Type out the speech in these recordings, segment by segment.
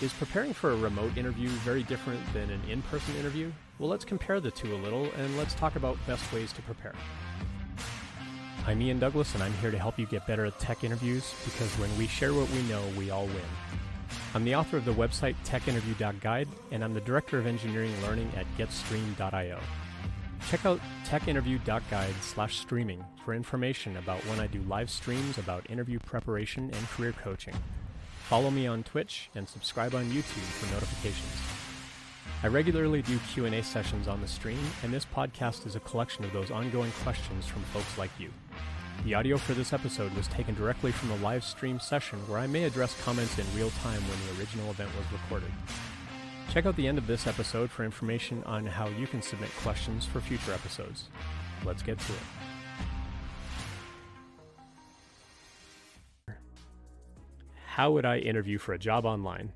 Is preparing for a remote interview very different than an in person interview? Well, let's compare the two a little and let's talk about best ways to prepare. I'm Ian Douglas, and I'm here to help you get better at tech interviews because when we share what we know, we all win. I'm the author of the website techinterview.guide, and I'm the director of engineering learning at getstream.io. Check out techinterview.guide slash streaming for information about when I do live streams about interview preparation and career coaching. Follow me on Twitch and subscribe on YouTube for notifications. I regularly do Q&A sessions on the stream, and this podcast is a collection of those ongoing questions from folks like you. The audio for this episode was taken directly from a live stream session where I may address comments in real time when the original event was recorded. Check out the end of this episode for information on how you can submit questions for future episodes. Let's get to it. How would I interview for a job online?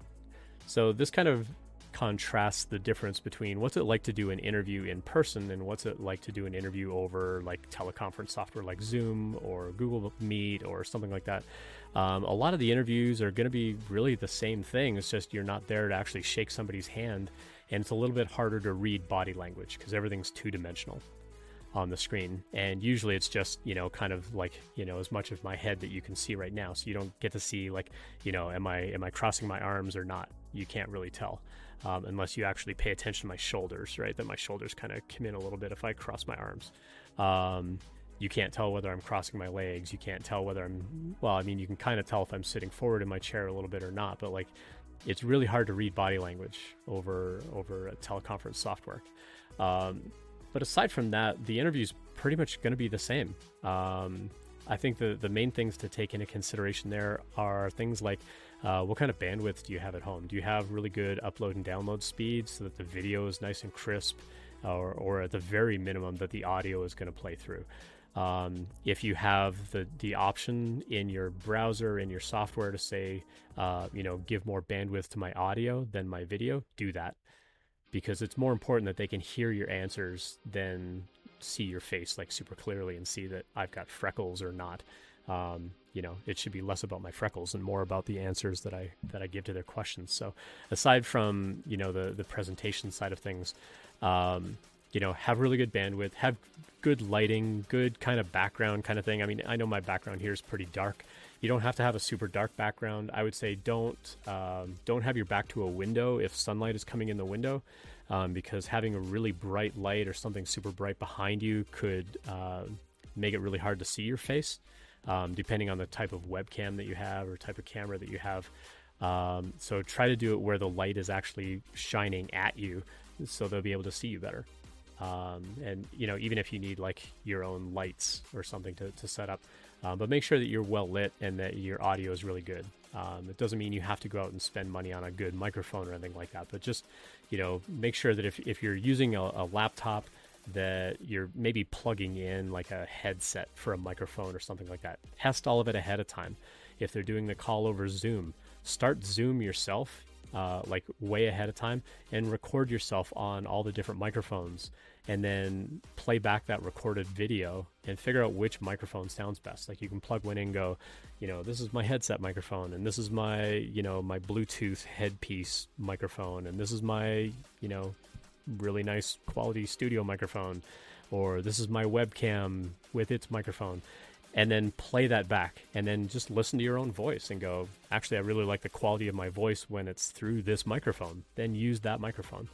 So this kind of contrasts the difference between what's it like to do an interview in person and what's it like to do an interview over like teleconference software like Zoom or Google Meet or something like that. Um, a lot of the interviews are going to be really the same thing. It's just you're not there to actually shake somebody's hand, and it's a little bit harder to read body language because everything's two dimensional on the screen. And usually it's just, you know, kind of like, you know, as much of my head that you can see right now. So you don't get to see like, you know, am I am I crossing my arms or not? You can't really tell. Um, unless you actually pay attention to my shoulders, right? That my shoulders kind of come in a little bit if I cross my arms. Um, you can't tell whether I'm crossing my legs. You can't tell whether I'm, well, I mean, you can kind of tell if I'm sitting forward in my chair a little bit or not, but like, it's really hard to read body language over over a teleconference software. Um, but aside from that, the interview is pretty much going to be the same. Um, I think the, the main things to take into consideration there are things like uh, what kind of bandwidth do you have at home? Do you have really good upload and download speeds so that the video is nice and crisp, or, or at the very minimum, that the audio is going to play through? Um, if you have the, the option in your browser, in your software to say, uh, you know, give more bandwidth to my audio than my video, do that because it's more important that they can hear your answers than see your face like super clearly and see that I've got freckles or not. Um, you know, it should be less about my freckles and more about the answers that I that I give to their questions. So, aside from you know the the presentation side of things, um, you know, have really good bandwidth, have good lighting, good kind of background kind of thing. I mean, I know my background here is pretty dark. You don't have to have a super dark background. I would say don't um, don't have your back to a window if sunlight is coming in the window, um, because having a really bright light or something super bright behind you could uh, make it really hard to see your face, um, depending on the type of webcam that you have or type of camera that you have. Um, so try to do it where the light is actually shining at you, so they'll be able to see you better. Um, and you know, even if you need like your own lights or something to, to set up, uh, but make sure that you're well lit and that your audio is really good. Um, it doesn't mean you have to go out and spend money on a good microphone or anything like that, but just you know make sure that if, if you're using a, a laptop that you're maybe plugging in like a headset for a microphone or something like that. Test all of it ahead of time. If they're doing the call over Zoom, start Zoom yourself, uh, like way ahead of time, and record yourself on all the different microphones and then play back that recorded video and figure out which microphone sounds best. Like you can plug one in and go, you know, this is my headset microphone and this is my, you know, my Bluetooth headpiece microphone and this is my, you know, really nice quality studio microphone or this is my webcam with its microphone and then play that back and then just listen to your own voice and go actually i really like the quality of my voice when it's through this microphone then use that microphone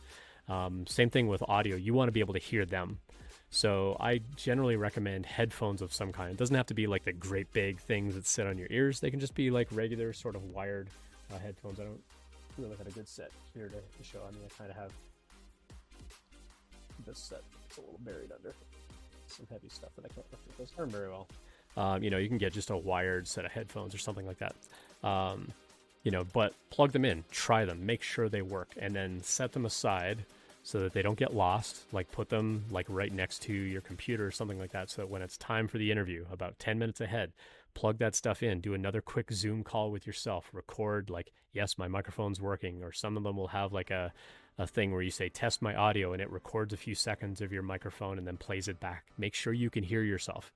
um, same thing with audio. You want to be able to hear them. So I generally recommend headphones of some kind. It doesn't have to be like the great big things that sit on your ears. They can just be like regular sort of wired uh, headphones. I don't really have a good set here to, to show. I mean, I kind of have this set. It's a little buried under some heavy stuff that I can't lift with this very well. Um, you know, you can get just a wired set of headphones or something like that. Um, you know, but plug them in, try them, make sure they work, and then set them aside so that they don't get lost. Like put them like right next to your computer or something like that, so that when it's time for the interview, about ten minutes ahead, plug that stuff in. Do another quick Zoom call with yourself. Record like, yes, my microphone's working, or some of them will have like a a thing where you say test my audio and it records a few seconds of your microphone and then plays it back. Make sure you can hear yourself.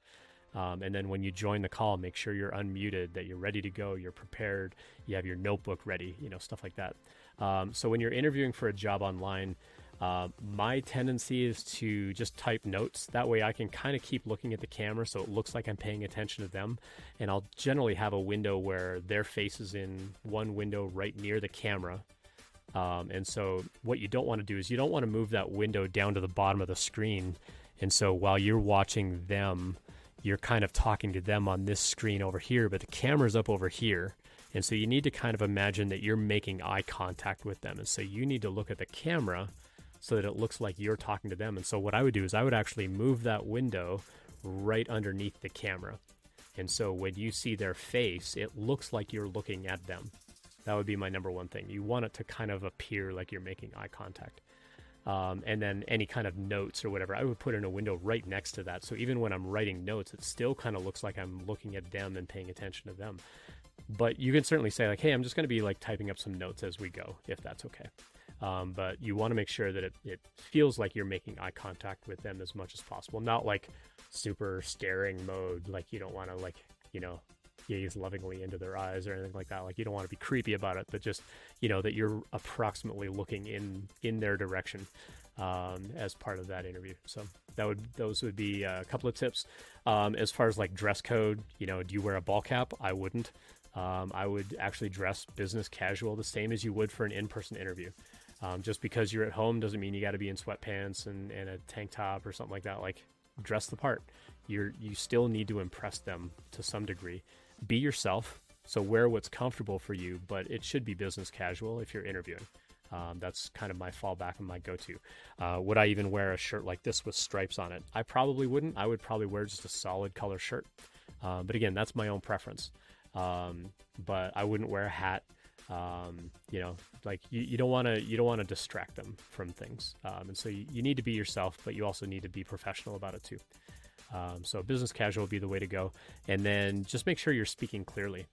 Um, and then when you join the call, make sure you're unmuted, that you're ready to go, you're prepared, you have your notebook ready, you know, stuff like that. Um, so when you're interviewing for a job online, uh, my tendency is to just type notes. That way I can kind of keep looking at the camera so it looks like I'm paying attention to them. And I'll generally have a window where their face is in one window right near the camera. Um, and so what you don't want to do is you don't want to move that window down to the bottom of the screen. And so while you're watching them, you're kind of talking to them on this screen over here, but the camera's up over here. And so you need to kind of imagine that you're making eye contact with them. And so you need to look at the camera so that it looks like you're talking to them. And so what I would do is I would actually move that window right underneath the camera. And so when you see their face, it looks like you're looking at them. That would be my number one thing. You want it to kind of appear like you're making eye contact. Um, and then any kind of notes or whatever, I would put in a window right next to that. So even when I'm writing notes, it still kind of looks like I'm looking at them and paying attention to them. But you can certainly say, like, hey, I'm just going to be like typing up some notes as we go, if that's okay. Um, but you want to make sure that it, it feels like you're making eye contact with them as much as possible, not like super staring mode. Like you don't want to like, you know, gaze lovingly into their eyes or anything like that. Like you don't want to be creepy about it, but just you know that you're approximately looking in in their direction um, as part of that interview. So that would those would be a couple of tips. Um, as far as like dress code, you know, do you wear a ball cap? I wouldn't. Um, I would actually dress business casual, the same as you would for an in-person interview. Um, just because you're at home doesn't mean you got to be in sweatpants and, and a tank top or something like that. Like dress the part. You're you still need to impress them to some degree be yourself. So wear what's comfortable for you, but it should be business casual if you're interviewing. Um, that's kind of my fallback and my go-to. Uh, would I even wear a shirt like this with stripes on it? I probably wouldn't. I would probably wear just a solid color shirt. Uh, but again, that's my own preference. Um, but I wouldn't wear a hat. Um, you know, like you, you don't want to you don't want to distract them from things. Um, and so you, you need to be yourself, but you also need to be professional about it too. Um, so business casual would be the way to go. And then just make sure you're speaking clearly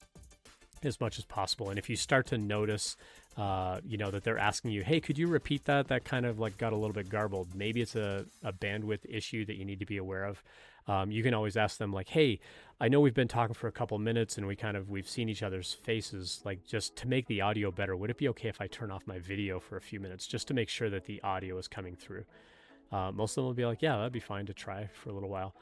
as much as possible. And if you start to notice, uh, you know, that they're asking you, hey, could you repeat that? That kind of like got a little bit garbled. Maybe it's a, a bandwidth issue that you need to be aware of. Um, you can always ask them like, hey, I know we've been talking for a couple minutes and we kind of we've seen each other's faces. Like just to make the audio better, would it be okay if I turn off my video for a few minutes just to make sure that the audio is coming through? Uh, most of them will be like, yeah, that'd be fine to try for a little while.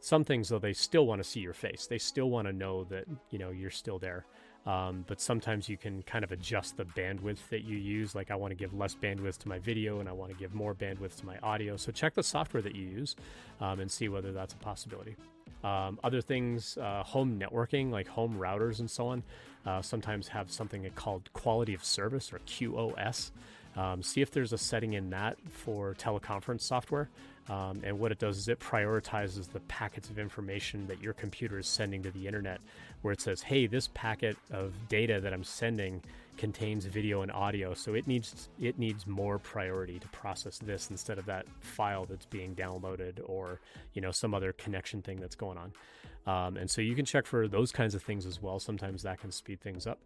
Some things, though, they still want to see your face. They still want to know that you know you're still there. Um, but sometimes you can kind of adjust the bandwidth that you use. Like I want to give less bandwidth to my video, and I want to give more bandwidth to my audio. So check the software that you use um, and see whether that's a possibility. Um, other things, uh, home networking, like home routers and so on, uh, sometimes have something called quality of service or QoS. Um, see if there's a setting in that for teleconference software. Um, and what it does is it prioritizes the packets of information that your computer is sending to the internet, where it says, hey, this packet of data that I'm sending contains video and audio, so it needs it needs more priority to process this instead of that file that's being downloaded or you know some other connection thing that's going on. Um, and so you can check for those kinds of things as well. Sometimes that can speed things up.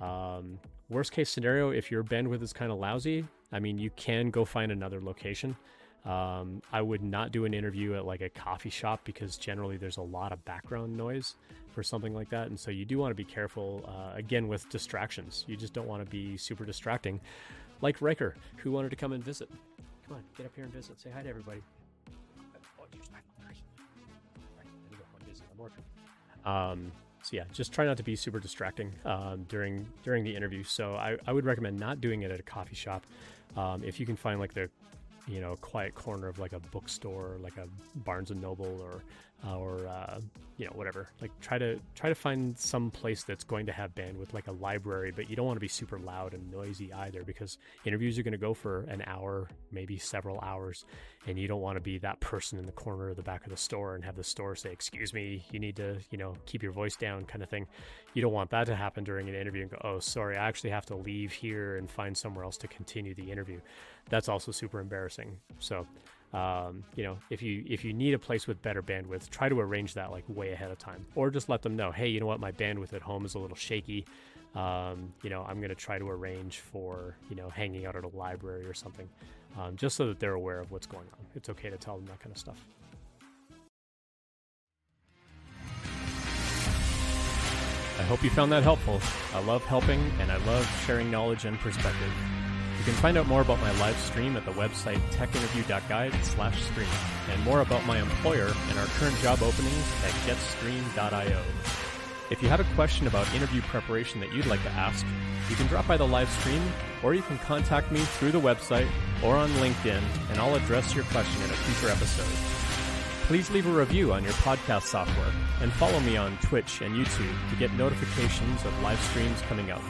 Um, worst case scenario, if your bandwidth is kind of lousy, I mean, you can go find another location. Um, I would not do an interview at like a coffee shop because generally there's a lot of background noise for something like that. And so you do want to be careful, uh, again, with distractions. You just don't want to be super distracting. Like Riker, who wanted to come and visit. Come on, get up here and visit. Say hi to everybody. Um, so yeah, just try not to be super distracting um, during during the interview. So I, I would recommend not doing it at a coffee shop. Um, if you can find like the you know quiet corner of like a bookstore, like a Barnes and Noble or or uh, you know whatever. Like try to try to find some place that's going to have bandwidth, like a library, but you don't want to be super loud and noisy either because interviews are going to go for an hour, maybe several hours, and you don't want to be that person in the corner of the back of the store and have the store say, "Excuse me, you need to you know keep your voice down," kind of thing. You don't want that to happen during an interview and go, "Oh, sorry, I actually have to leave here and find somewhere else to continue the interview." That's also super embarrassing. So um, you know, if you if you need a place with better bandwidth, try to arrange that like way ahead of time, or just let them know, hey, you know what, my bandwidth at home is a little shaky. Um, you know, I'm going to try to arrange for you know hanging out at a library or something, um, just so that they're aware of what's going on. It's okay to tell them that kind of stuff. I hope you found that helpful. I love helping and I love sharing knowledge and perspective. You can find out more about my live stream at the website techinterview.guide slash stream and more about my employer and our current job openings at getstream.io. If you have a question about interview preparation that you'd like to ask, you can drop by the live stream or you can contact me through the website or on LinkedIn and I'll address your question in a future episode. Please leave a review on your podcast software and follow me on Twitch and YouTube to get notifications of live streams coming out.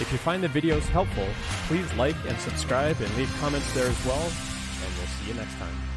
If you find the videos helpful, please like and subscribe and leave comments there as well, and we'll see you next time.